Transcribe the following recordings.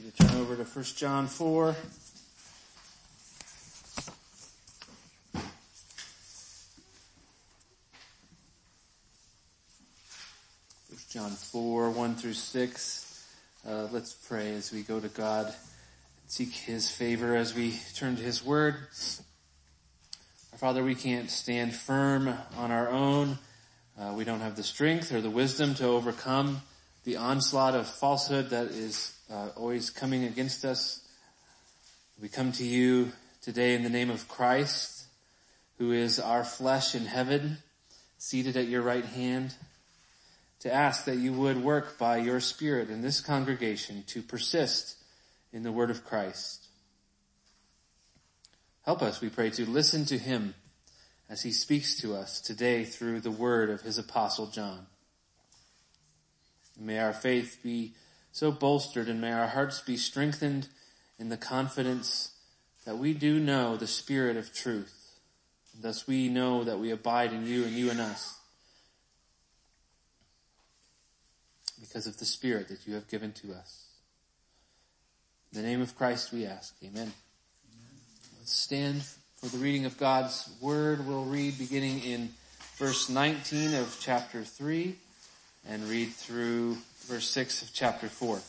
you to turn over to 1 John 4. First John 4, 1 through 6. Uh, let's pray as we go to God and seek His favor as we turn to His Word. Our Father, we can't stand firm on our own. Uh, we don't have the strength or the wisdom to overcome the onslaught of falsehood that is uh, always coming against us. We come to you today in the name of Christ, who is our flesh in heaven, seated at your right hand, to ask that you would work by your Spirit in this congregation to persist in the word of Christ. Help us, we pray, to listen to him as he speaks to us today through the word of his apostle John. May our faith be so bolstered and may our hearts be strengthened in the confidence that we do know the spirit of truth. Thus we know that we abide in you and you in us because of the spirit that you have given to us. In the name of Christ we ask. Amen. Amen. Let's stand for the reading of God's word. We'll read beginning in verse 19 of chapter 3 and read through verse 6 of chapter 4.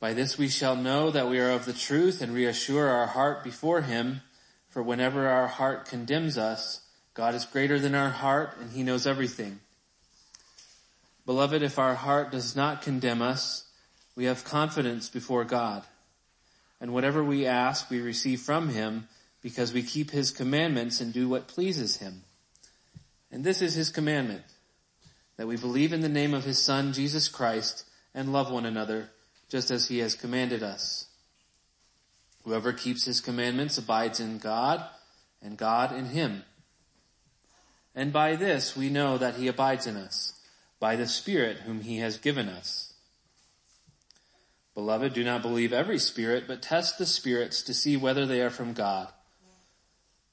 By this we shall know that we are of the truth and reassure our heart before him, for whenever our heart condemns us, God is greater than our heart and he knows everything. Beloved, if our heart does not condemn us, we have confidence before God. And whatever we ask, we receive from him because we keep his commandments and do what pleases him. And this is his commandment, that we believe in the name of his son, Jesus Christ, and love one another, just as he has commanded us. Whoever keeps his commandments abides in God, and God in him. And by this we know that he abides in us, by the Spirit whom he has given us. Beloved, do not believe every spirit, but test the spirits to see whether they are from God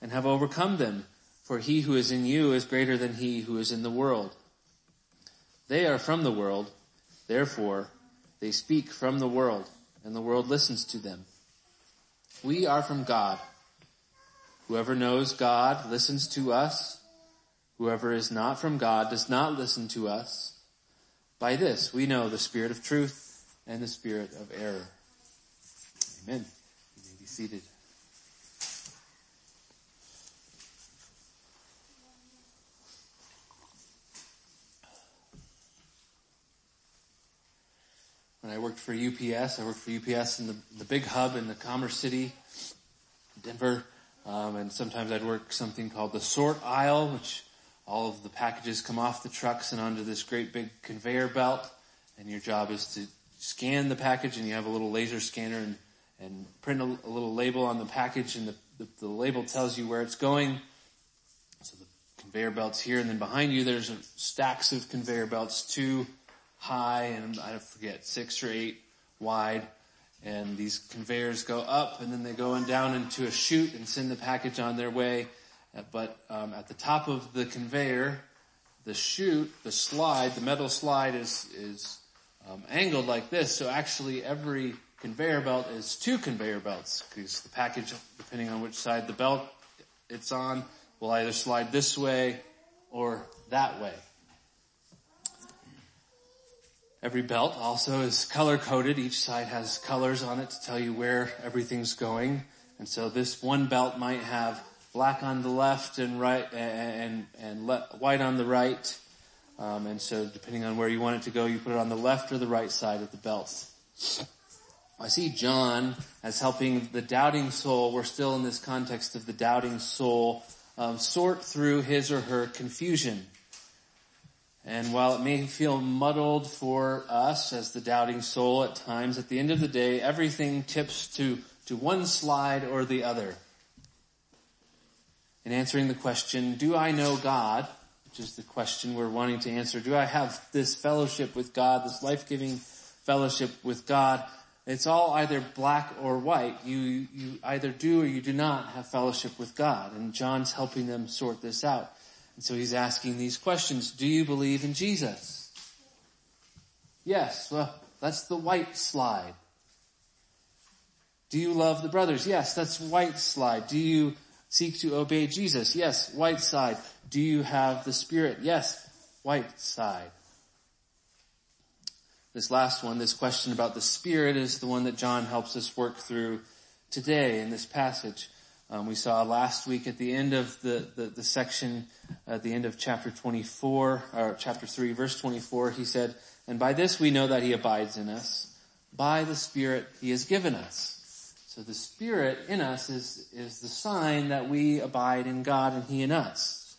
and have overcome them, for he who is in you is greater than he who is in the world. They are from the world, therefore they speak from the world, and the world listens to them. We are from God. Whoever knows God listens to us. Whoever is not from God does not listen to us. By this we know the spirit of truth and the spirit of error. Amen. You may be seated. When I worked for UPS. I worked for UPS in the, the big hub in the Commerce City, Denver. Um, and sometimes I'd work something called the sort aisle, which all of the packages come off the trucks and onto this great big conveyor belt. And your job is to scan the package and you have a little laser scanner and, and print a, a little label on the package and the, the, the label tells you where it's going. So the conveyor belt's here and then behind you there's stacks of conveyor belts, two high and I forget, six or eight wide. And these conveyors go up and then they go and down into a chute and send the package on their way. Uh, but um, at the top of the conveyor, the chute, the slide, the metal slide is is um, angled like this. So actually, every conveyor belt is two conveyor belts because the package, depending on which side the belt it's on, will either slide this way or that way. Every belt also is color coded. Each side has colors on it to tell you where everything's going. And so this one belt might have black on the left and right and, and, le- white on the right. Um, and so depending on where you want it to go, you put it on the left or the right side of the belt. I see John as helping the doubting soul. We're still in this context of the doubting soul um, sort through his or her confusion. And while it may feel muddled for us as the doubting soul at times, at the end of the day, everything tips to, to one slide or the other. In answering the question, do I know God? Which is the question we're wanting to answer. Do I have this fellowship with God, this life-giving fellowship with God? It's all either black or white. You, you either do or you do not have fellowship with God. And John's helping them sort this out. And so he's asking these questions. Do you believe in Jesus? Yes. Well, that's the white slide. Do you love the brothers? Yes, that's white slide. Do you seek to obey Jesus? Yes, white side. Do you have the Spirit? Yes, white side. This last one, this question about the Spirit is the one that John helps us work through today in this passage. Um, we saw last week at the end of the, the, the section, at the end of chapter 24, or chapter 3, verse 24, he said, And by this we know that he abides in us, by the Spirit he has given us. So the Spirit in us is, is the sign that we abide in God and he in us.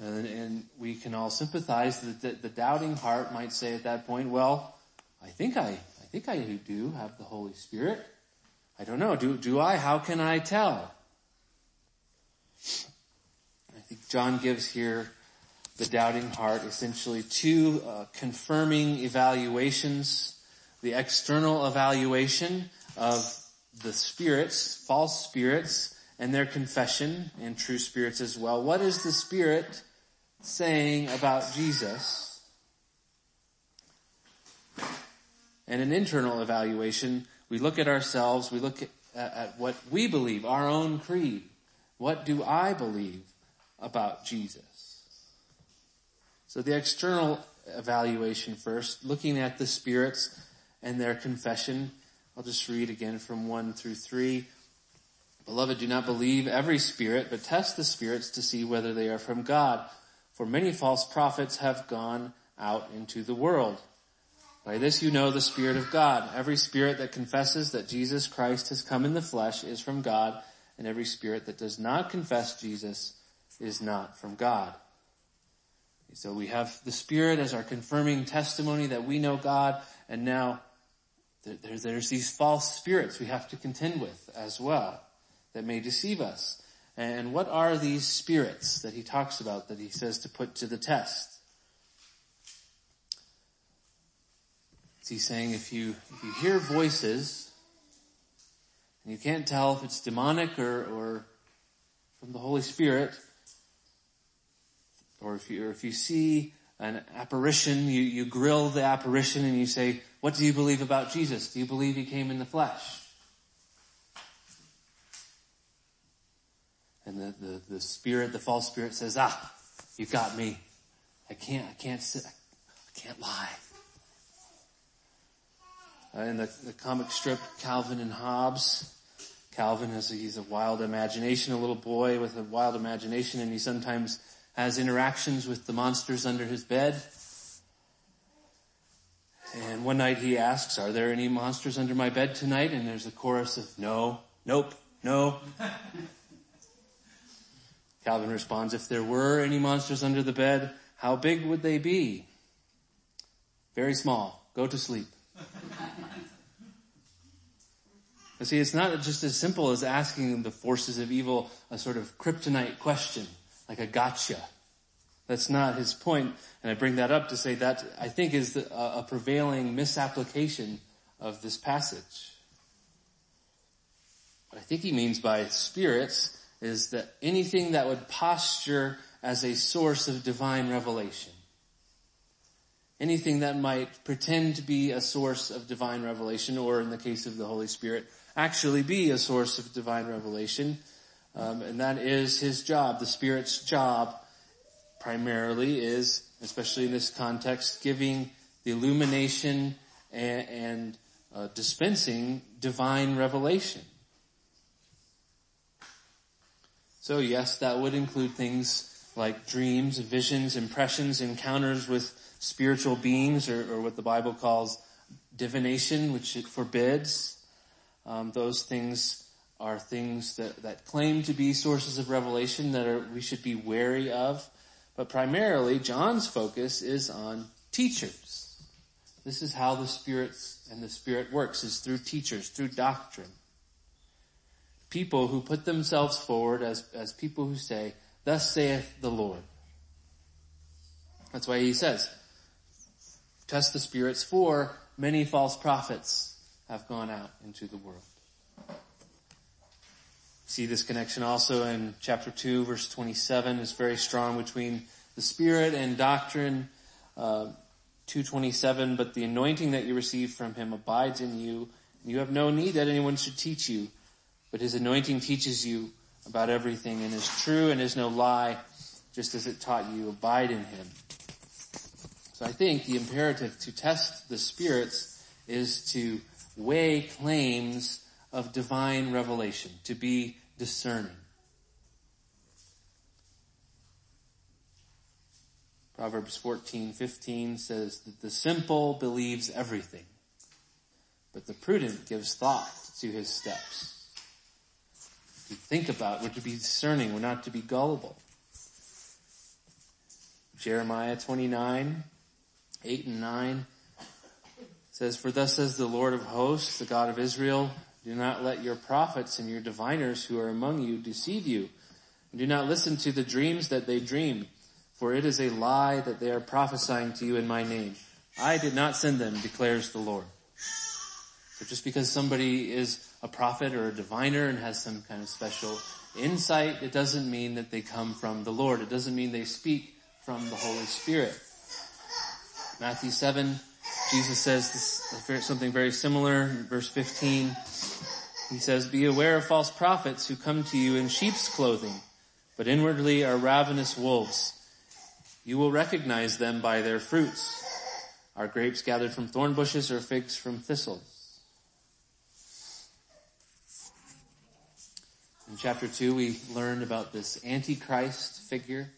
And, and we can all sympathize that the, the doubting heart might say at that point, well, I think I, I think I do have the Holy Spirit. I don't know. Do, do I? How can I tell? I think John gives here the doubting heart essentially two uh, confirming evaluations. The external evaluation of the spirits, false spirits, and their confession, and true spirits as well. What is the spirit saying about Jesus? And an internal evaluation, we look at ourselves, we look at, at what we believe, our own creed. What do I believe about Jesus? So the external evaluation first, looking at the spirits and their confession, I'll just read again from 1 through 3. Beloved, do not believe every spirit, but test the spirits to see whether they are from God. For many false prophets have gone out into the world. By this you know the Spirit of God. Every spirit that confesses that Jesus Christ has come in the flesh is from God, and every spirit that does not confess Jesus is not from God. So we have the Spirit as our confirming testimony that we know God, and now there, there's these false spirits we have to contend with as well that may deceive us. And what are these spirits that he talks about that he says to put to the test? He's saying if you, if you hear voices and you can't tell if it's demonic or, or from the Holy Spirit, or if you, or if you see an apparition, you, you grill the apparition and you say, what do you believe about Jesus? Do you believe he came in the flesh? And the, the, the spirit, the false spirit says, ah, you've got me. I can't, I can't sit, I can't lie. Uh, in the, the comic strip Calvin and Hobbes, Calvin has a, he's a wild imagination, a little boy with a wild imagination, and he sometimes has interactions with the monsters under his bed. And one night he asks, are there any monsters under my bed tonight? And there's a chorus of no, nope, no. Calvin responds, if there were any monsters under the bed, how big would they be? Very small. Go to sleep. But see, it's not just as simple as asking the forces of evil a sort of kryptonite question, like a gotcha. That's not his point, and I bring that up to say that I think is the, a prevailing misapplication of this passage. What I think he means by spirits is that anything that would posture as a source of divine revelation. Anything that might pretend to be a source of divine revelation, or in the case of the Holy Spirit, actually be a source of divine revelation. Um, and that is his job, the Spirit's job primarily is, especially in this context, giving the illumination and, and uh, dispensing divine revelation. So yes, that would include things like dreams, visions, impressions, encounters with spiritual beings or, or what the Bible calls divination, which it forbids. Um, those things are things that, that claim to be sources of revelation that are, we should be wary of. But primarily, John's focus is on teachers. This is how the Spirit and the Spirit works, is through teachers, through doctrine. People who put themselves forward as, as people who say, thus saith the Lord. That's why he says, test the spirits for many false prophets have gone out into the world. See this connection also in chapter 2 verse 27 is very strong between the spirit and doctrine. Uh, 227, but the anointing that you receive from him abides in you, and you have no need that anyone should teach you, but his anointing teaches you about everything and is true and is no lie, just as it taught you, abide in him. So I think the imperative to test the spirits is to weigh claims of divine revelation, to be discerning. Proverbs 14:15 says that the simple believes everything, but the prudent gives thought to his steps. To think about, we're to be discerning, we're not to be gullible. Jeremiah 29, 8 and 9 says, For thus says the Lord of hosts, the God of Israel, do not let your prophets and your diviners who are among you deceive you. And do not listen to the dreams that they dream, for it is a lie that they are prophesying to you in my name. I did not send them, declares the Lord. So just because somebody is a prophet or a diviner and has some kind of special insight, it doesn't mean that they come from the Lord. It doesn't mean they speak from the Holy Spirit. Matthew 7, Jesus says this, something very similar in verse 15. He says, be aware of false prophets who come to you in sheep's clothing, but inwardly are ravenous wolves. You will recognize them by their fruits. Are grapes gathered from thorn bushes or figs from thistles? In chapter 2, we learned about this Antichrist figure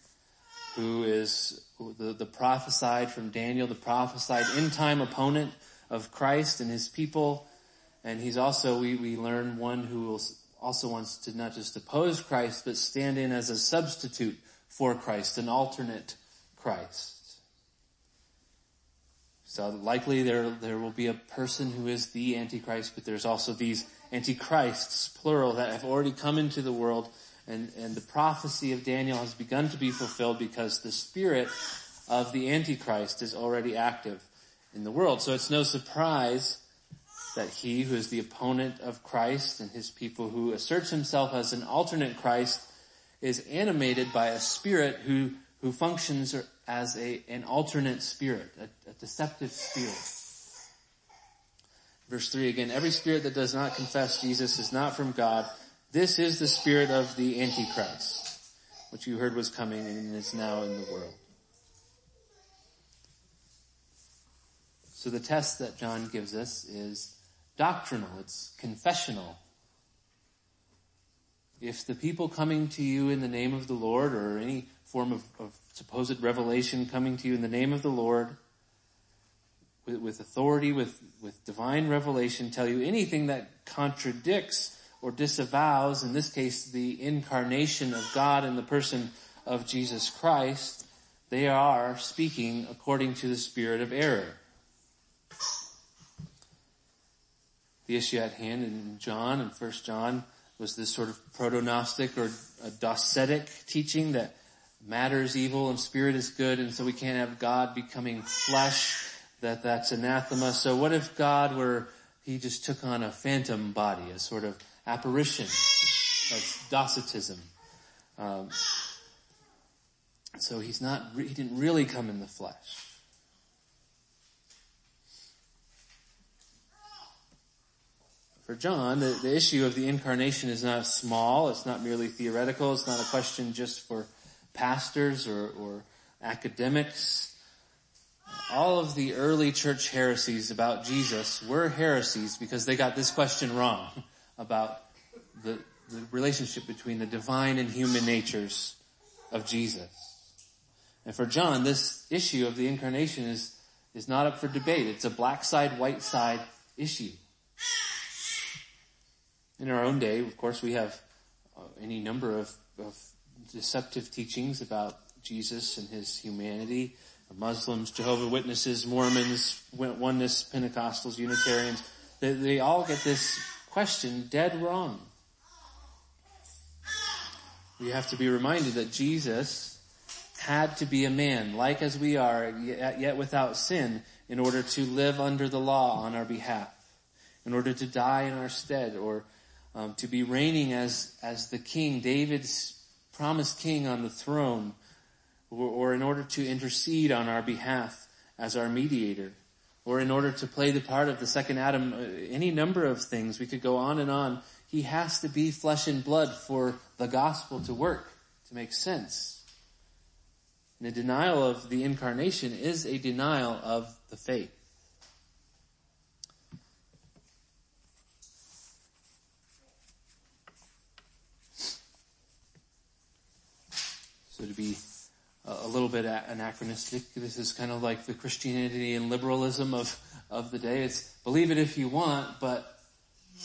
who is the, the prophesied from Daniel, the prophesied in time opponent of Christ and his people. And he's also, we, we learn one who will, also wants to not just oppose Christ, but stand in as a substitute for Christ, an alternate Christ. So likely there, there will be a person who is the Antichrist, but there's also these antichrists, plural, that have already come into the world and, and the prophecy of Daniel has begun to be fulfilled because the spirit of the antichrist is already active in the world. So it's no surprise that he who is the opponent of Christ and his people who asserts himself as an alternate Christ is animated by a spirit who, who functions as a, an alternate spirit, a, a deceptive spirit. Verse 3 again, every spirit that does not confess Jesus is not from God. This is the spirit of the Antichrist, which you heard was coming and is now in the world. So the test that John gives us is doctrinal. It's confessional. If the people coming to you in the name of the Lord or any form of, of supposed revelation coming to you in the name of the Lord with, with authority, with, with divine revelation tell you anything that contradicts or disavows, in this case, the incarnation of God in the person of Jesus Christ, they are speaking according to the spirit of error. The issue at hand in John and First John was this sort of proto-Gnostic or docetic teaching that matter is evil and spirit is good and so we can't have God becoming flesh that that's anathema. So what if God were, he just took on a phantom body, a sort of apparition? That's Docetism. Um, so he's not, he didn't really come in the flesh. For John, the, the issue of the incarnation is not small. It's not merely theoretical. It's not a question just for pastors or, or academics all of the early church heresies about Jesus were heresies because they got this question wrong about the, the relationship between the divine and human natures of Jesus. And for John, this issue of the incarnation is, is not up for debate. It's a black side, white side issue. In our own day, of course, we have uh, any number of, of deceptive teachings about Jesus and his humanity. Muslims, Jehovah Witnesses, Mormons, Oneness, Pentecostals, Unitarians, they, they all get this question dead wrong. We have to be reminded that Jesus had to be a man, like as we are, yet without sin, in order to live under the law on our behalf, in order to die in our stead, or um, to be reigning as as the king, David's promised king on the throne, or, or in order to intercede on our behalf as our mediator, or in order to play the part of the second Adam, uh, any number of things. We could go on and on. He has to be flesh and blood for the gospel to work, to make sense. And the denial of the incarnation is a denial of the faith. So to be a little bit anachronistic, this is kind of like the Christianity and liberalism of, of the day. It's believe it if you want, but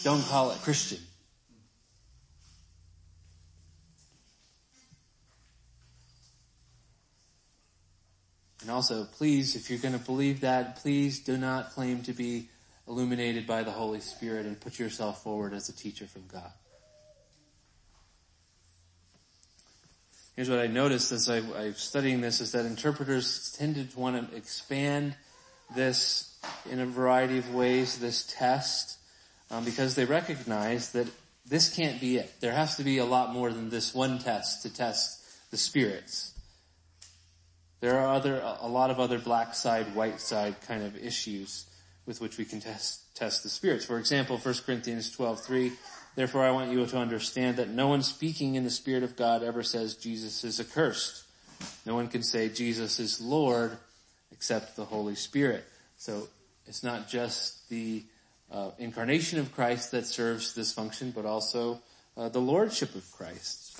don't call it Christian. And also, please, if you're going to believe that, please do not claim to be illuminated by the Holy Spirit and put yourself forward as a teacher from God. Here's what I noticed as I, I'm studying this is that interpreters tended to want to expand this in a variety of ways, this test, um, because they recognize that this can't be it. There has to be a lot more than this one test to test the spirits. There are other, a lot of other black side, white side kind of issues with which we can test, test the spirits. For example, 1 Corinthians 12, 3, Therefore I want you to understand that no one speaking in the Spirit of God ever says Jesus is accursed. No one can say Jesus is Lord except the Holy Spirit. So it's not just the uh, incarnation of Christ that serves this function, but also uh, the lordship of Christ.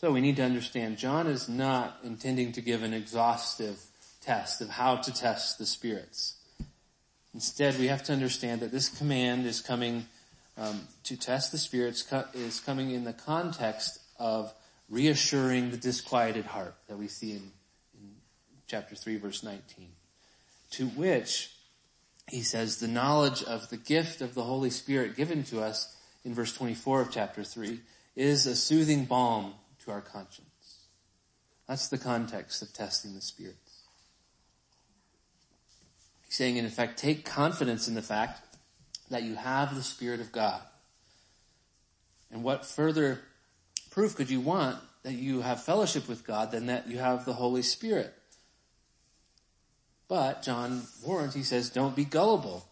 So we need to understand John is not intending to give an exhaustive test of how to test the spirits. Instead, we have to understand that this command is coming um, to test the spirits co- is coming in the context of reassuring the disquieted heart that we see in, in chapter 3 verse 19. To which he says the knowledge of the gift of the Holy Spirit given to us in verse 24 of chapter 3 is a soothing balm to our conscience. That's the context of testing the spirits. He's saying in effect, take confidence in the fact that you have the Spirit of God. And what further proof could you want that you have fellowship with God than that you have the Holy Spirit? But John warns, he says, don't be gullible.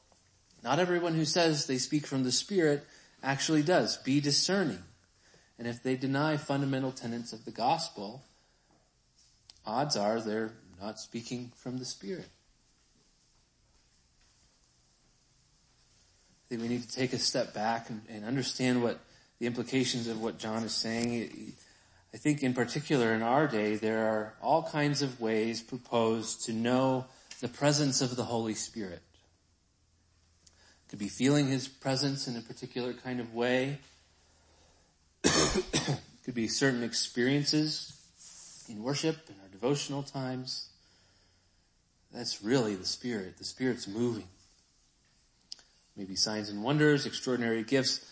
Not everyone who says they speak from the Spirit actually does. Be discerning. And if they deny fundamental tenets of the gospel, odds are they're not speaking from the Spirit. I think we need to take a step back and, and understand what the implications of what John is saying. I think in particular in our day, there are all kinds of ways proposed to know the presence of the Holy Spirit. It could be feeling His presence in a particular kind of way. could be certain experiences in worship, in our devotional times. That's really the Spirit. The Spirit's moving maybe signs and wonders, extraordinary gifts.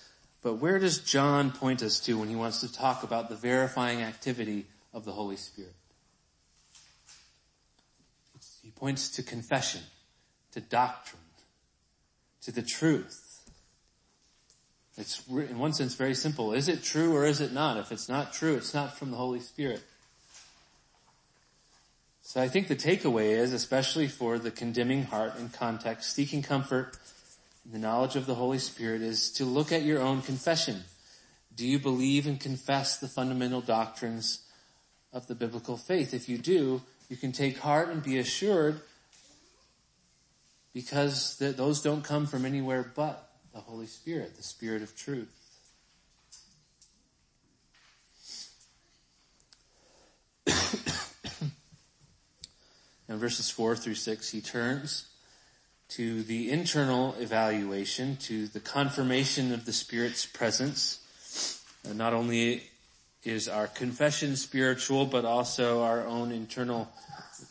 But where does John point us to when he wants to talk about the verifying activity of the Holy Spirit? He points to confession, to doctrine, to the truth. It's in one sense very simple. Is it true or is it not? If it's not true, it's not from the Holy Spirit. So I think the takeaway is, especially for the condemning heart in context, seeking comfort the knowledge of the Holy Spirit is to look at your own confession. Do you believe and confess the fundamental doctrines of the biblical faith? If you do, you can take heart and be assured because th- those don't come from anywhere but the Holy Spirit, the Spirit of truth. in verses 4 through 6, he turns to the internal evaluation, to the confirmation of the Spirit's presence, uh, not only is our confession spiritual, but also our own internal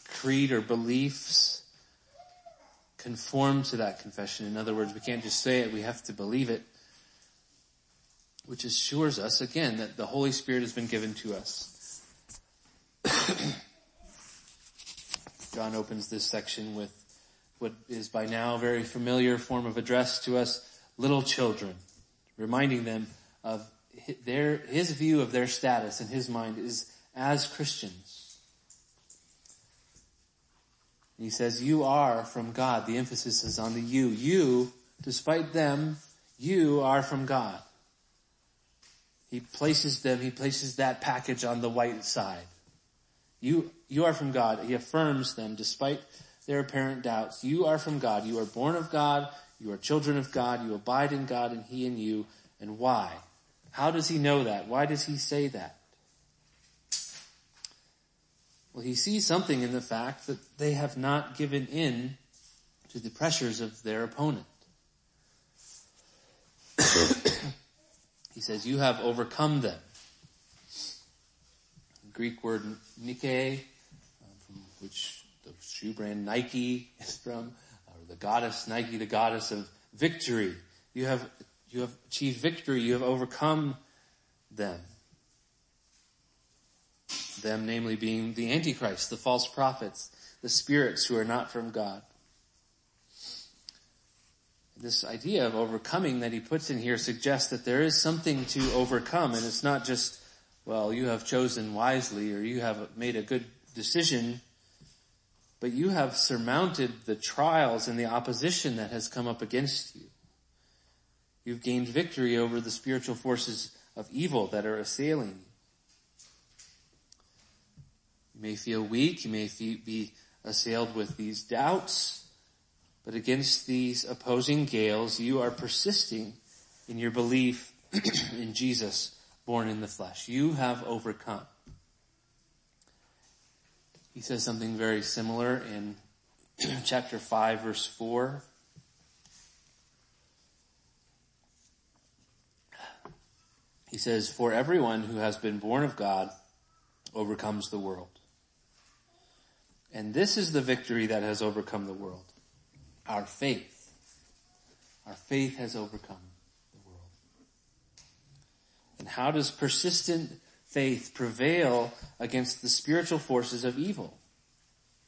creed or beliefs conform to that confession. In other words, we can't just say it, we have to believe it, which assures us again that the Holy Spirit has been given to us. John opens this section with what is by now a very familiar form of address to us, little children, reminding them of their, his view of their status in his mind is as Christians. He says, you are from God. The emphasis is on the you. You, despite them, you are from God. He places them, he places that package on the white side. You, you are from God. He affirms them despite their apparent doubts. You are from God. You are born of God. You are children of God. You abide in God and He in you. And why? How does he know that? Why does he say that? Well, he sees something in the fact that they have not given in to the pressures of their opponent. he says, you have overcome them. The Greek word Nike, uh, which shoe brand Nike is from, or the goddess Nike, the goddess of victory. You have you have achieved victory. You have overcome them. Them namely being the Antichrist, the false prophets, the spirits who are not from God. This idea of overcoming that he puts in here suggests that there is something to overcome and it's not just, well, you have chosen wisely or you have made a good decision, but you have surmounted the trials and the opposition that has come up against you. You've gained victory over the spiritual forces of evil that are assailing you. You may feel weak, you may be assailed with these doubts, but against these opposing gales, you are persisting in your belief in Jesus born in the flesh. You have overcome. He says something very similar in chapter 5 verse 4. He says, for everyone who has been born of God overcomes the world. And this is the victory that has overcome the world. Our faith. Our faith has overcome the world. And how does persistent faith prevail against the spiritual forces of evil?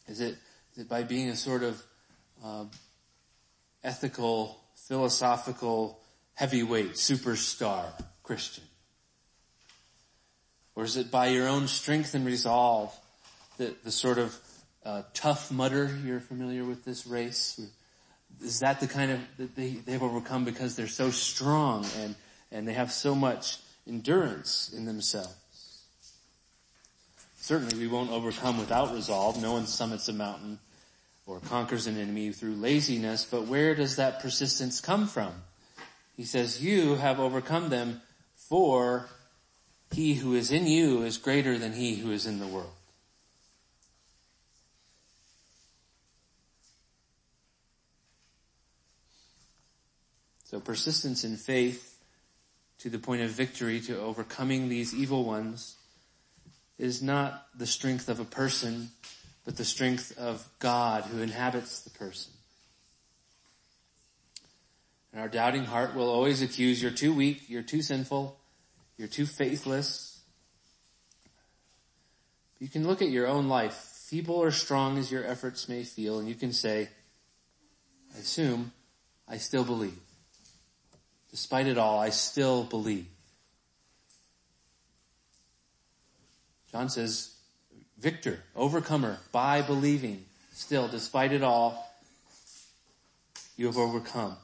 Is it, is it by being a sort of uh, ethical, philosophical, heavyweight, superstar Christian? Or is it by your own strength and resolve, the, the sort of uh, tough mudder, you're familiar with this race? Is that the kind of, that they, they've overcome because they're so strong and, and they have so much endurance in themselves? Certainly we won't overcome without resolve. No one summits a mountain or conquers an enemy through laziness, but where does that persistence come from? He says, you have overcome them for he who is in you is greater than he who is in the world. So persistence in faith to the point of victory, to overcoming these evil ones, is not the strength of a person, but the strength of God who inhabits the person. And our doubting heart will always accuse, you're too weak, you're too sinful, you're too faithless. You can look at your own life, feeble or strong as your efforts may feel, and you can say, I assume I still believe. Despite it all, I still believe. John says, victor, overcomer, by believing, still, despite it all, you have overcome.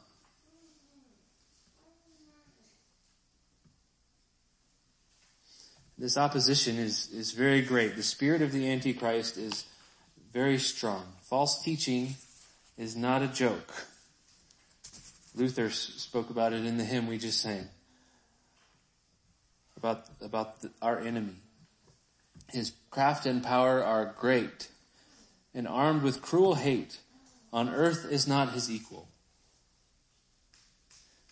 this opposition is, is very great. The spirit of the Antichrist is very strong. False teaching is not a joke. Luther spoke about it in the hymn we just sang. About, about the, our enemy. His craft and power are great and armed with cruel hate. On earth is not his equal.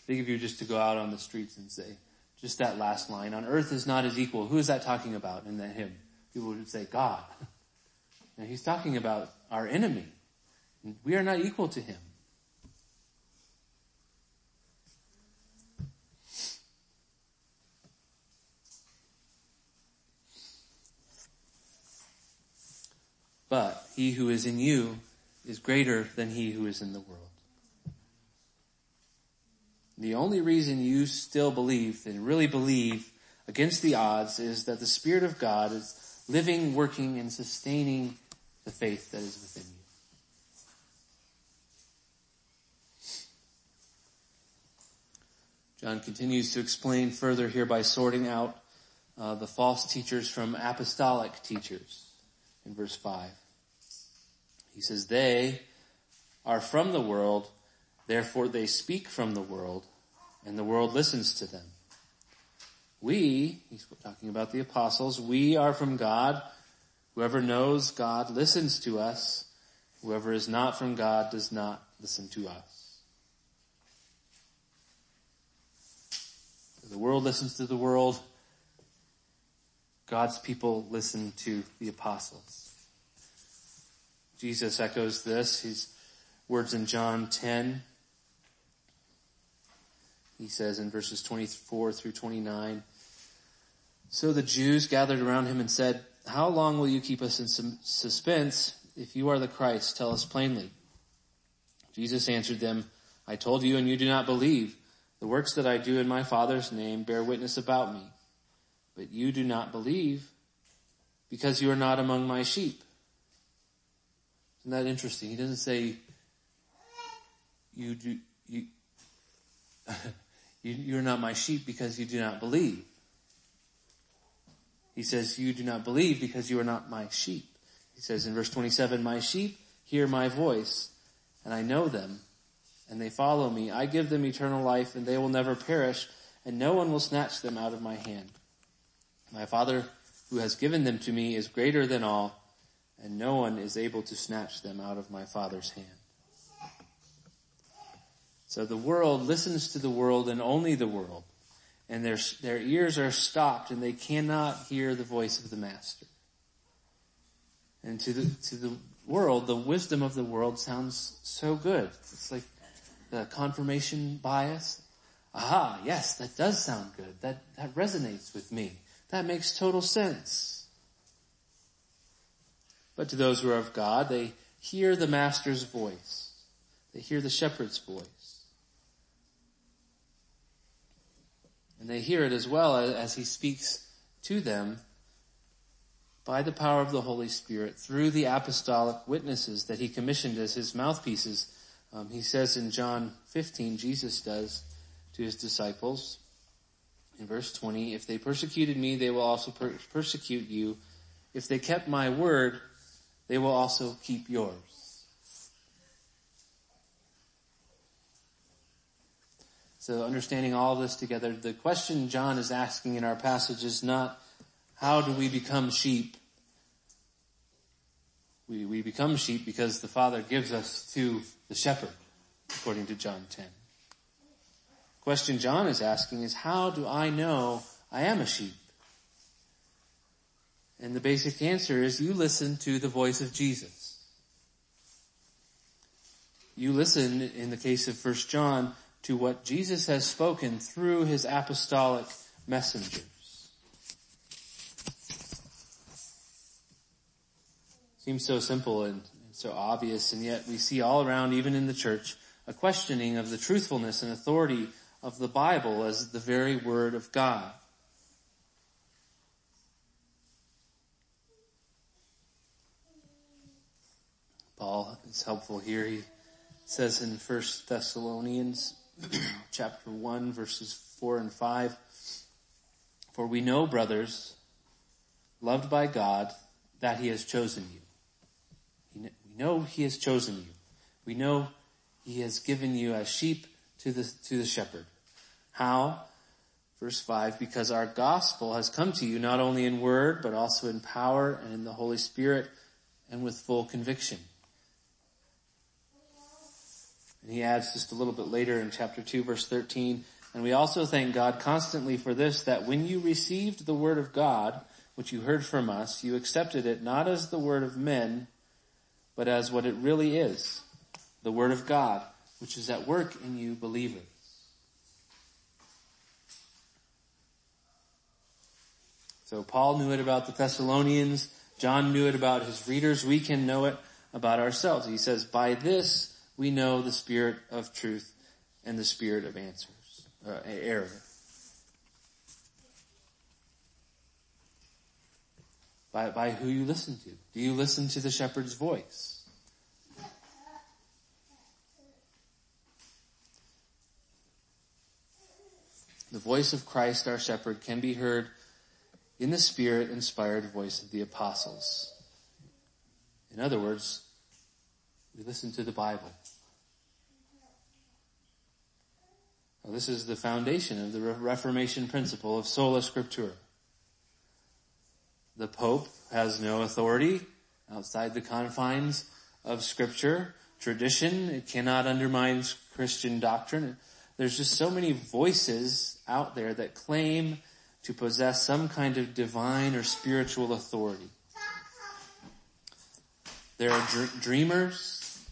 Think of you just to go out on the streets and say, just that last line, on earth is not his equal. Who is that talking about in that hymn? People would say God. Now he's talking about our enemy. We are not equal to him. But he who is in you is greater than he who is in the world. The only reason you still believe and really believe against the odds is that the Spirit of God is living, working, and sustaining the faith that is within you. John continues to explain further here by sorting out uh, the false teachers from apostolic teachers in verse 5. He says, they are from the world, therefore they speak from the world, and the world listens to them. We, he's talking about the apostles, we are from God. Whoever knows God listens to us. Whoever is not from God does not listen to us. The world listens to the world. God's people listen to the apostles. Jesus echoes this. His words in John 10. He says in verses 24 through 29, So the Jews gathered around him and said, How long will you keep us in suspense? If you are the Christ, tell us plainly. Jesus answered them, I told you and you do not believe. The works that I do in my Father's name bear witness about me. But you do not believe because you are not among my sheep. Isn't that interesting? He doesn't say you do, you, you're not my sheep because you do not believe. He says you do not believe because you are not my sheep. He says in verse 27, my sheep hear my voice and I know them and they follow me. I give them eternal life and they will never perish and no one will snatch them out of my hand. My father who has given them to me is greater than all and no one is able to snatch them out of my Father's hand. So the world listens to the world and only the world, and their, their ears are stopped and they cannot hear the voice of the Master. And to the, to the world, the wisdom of the world sounds so good. It's like the confirmation bias. Aha, yes, that does sound good. That, that resonates with me. That makes total sense. But to those who are of God, they hear the master's voice. They hear the shepherd's voice. And they hear it as well as he speaks to them by the power of the Holy Spirit through the apostolic witnesses that he commissioned as his mouthpieces. Um, he says in John 15, Jesus does to his disciples in verse 20, if they persecuted me, they will also per- persecute you. If they kept my word, they will also keep yours. So understanding all this together, the question John is asking in our passage is not how do we become sheep? We, we become sheep because the Father gives us to the shepherd, according to John 10. The question John is asking is how do I know I am a sheep? And the basic answer is you listen to the voice of Jesus. You listen, in the case of 1 John, to what Jesus has spoken through his apostolic messengers. Seems so simple and so obvious, and yet we see all around, even in the church, a questioning of the truthfulness and authority of the Bible as the very Word of God. Paul is helpful here. He says in 1 Thessalonians chapter 1 verses 4 and 5, For we know, brothers, loved by God, that he has chosen you. We know he has chosen you. We know he has given you as sheep to the, to the shepherd. How? Verse 5, because our gospel has come to you not only in word, but also in power and in the Holy Spirit and with full conviction. And he adds just a little bit later in chapter 2 verse 13, And we also thank God constantly for this, that when you received the word of God, which you heard from us, you accepted it not as the word of men, but as what it really is, the word of God, which is at work in you believers. So Paul knew it about the Thessalonians. John knew it about his readers. We can know it about ourselves. He says, by this we know the spirit of truth and the spirit of answers, uh, error. By, by who you listen to. Do you listen to the shepherd's voice? The voice of Christ our shepherd can be heard in the spirit inspired voice of the apostles. In other words, we listen to the Bible. This is the foundation of the Reformation principle of sola scriptura. The Pope has no authority outside the confines of scripture, tradition. It cannot undermine Christian doctrine. There's just so many voices out there that claim to possess some kind of divine or spiritual authority. There are dr- dreamers,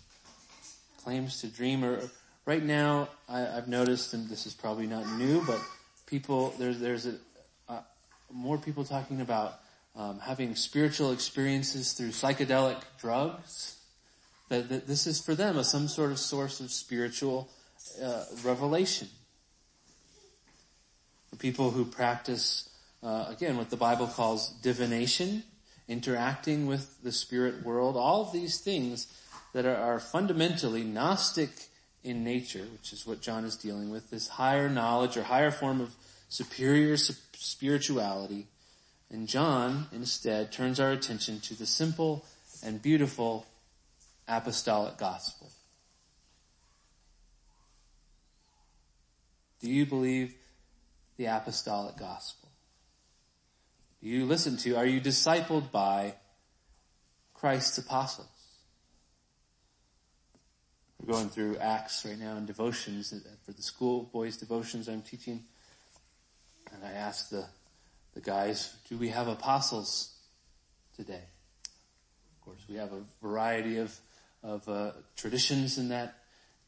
claims to dream, or right now I, have noticed, and this is probably not new, but people there's there's a, uh, more people talking about um, having spiritual experiences through psychedelic drugs. That, that this is for them a some sort of source of spiritual uh, revelation for people who practice, uh, again, what the Bible calls divination, interacting with the spirit world, all of these things that are, are fundamentally Gnostic in nature, which is what John is dealing with, this higher knowledge or higher form of superior spirituality. And John, instead, turns our attention to the simple and beautiful apostolic gospel. Do you believe the apostolic gospel? Do you listen to, are you discipled by Christ's apostles? We're going through Acts right now in devotions for the school boys devotions I'm teaching. And I asked the, the guys, do we have apostles today? Of course, we have a variety of, of uh, traditions in that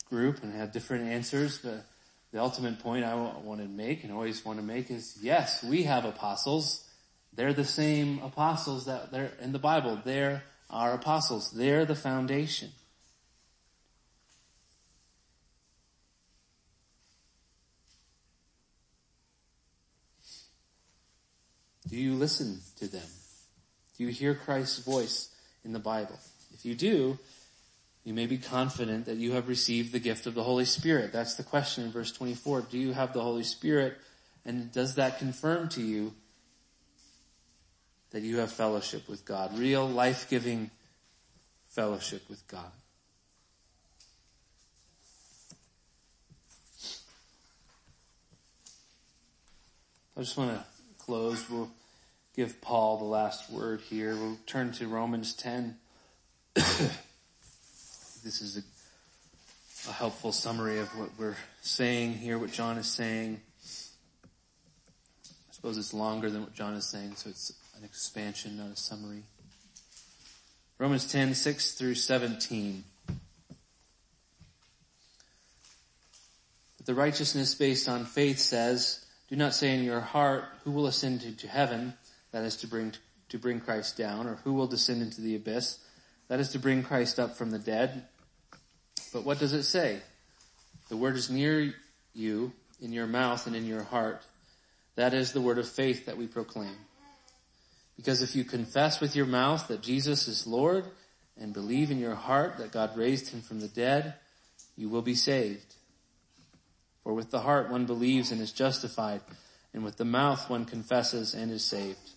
group and have different answers, but the ultimate point I want to make and always want to make is yes, we have apostles. They're the same apostles that they're in the Bible. They're our apostles. They're the foundation. Do you listen to them? Do you hear Christ's voice in the Bible? If you do, you may be confident that you have received the gift of the Holy Spirit. That's the question in verse 24. Do you have the Holy Spirit? And does that confirm to you that you have fellowship with God? Real life-giving fellowship with God. I just want to close. We'll give Paul the last word here. We'll turn to Romans 10. this is a, a helpful summary of what we're saying here, what John is saying. I suppose it's longer than what John is saying, so it's an expansion, not a summary. Romans 10, 6 through 17. But the righteousness based on faith says, do not say in your heart, who will ascend to heaven, that is to bring, to bring Christ down, or who will descend into the abyss, that is to bring Christ up from the dead. But what does it say? The word is near you, in your mouth and in your heart. That is the word of faith that we proclaim. Because if you confess with your mouth that Jesus is Lord and believe in your heart that God raised him from the dead, you will be saved. For with the heart one believes and is justified, and with the mouth one confesses and is saved.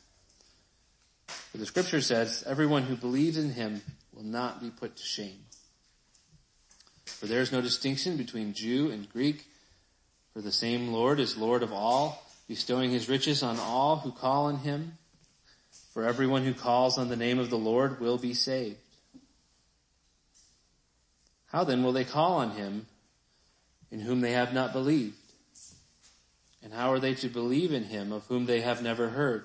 For the scripture says, everyone who believes in him will not be put to shame. For there is no distinction between Jew and Greek, for the same Lord is Lord of all, bestowing his riches on all who call on him. For everyone who calls on the name of the Lord will be saved. How then will they call on him in whom they have not believed? And how are they to believe in him of whom they have never heard?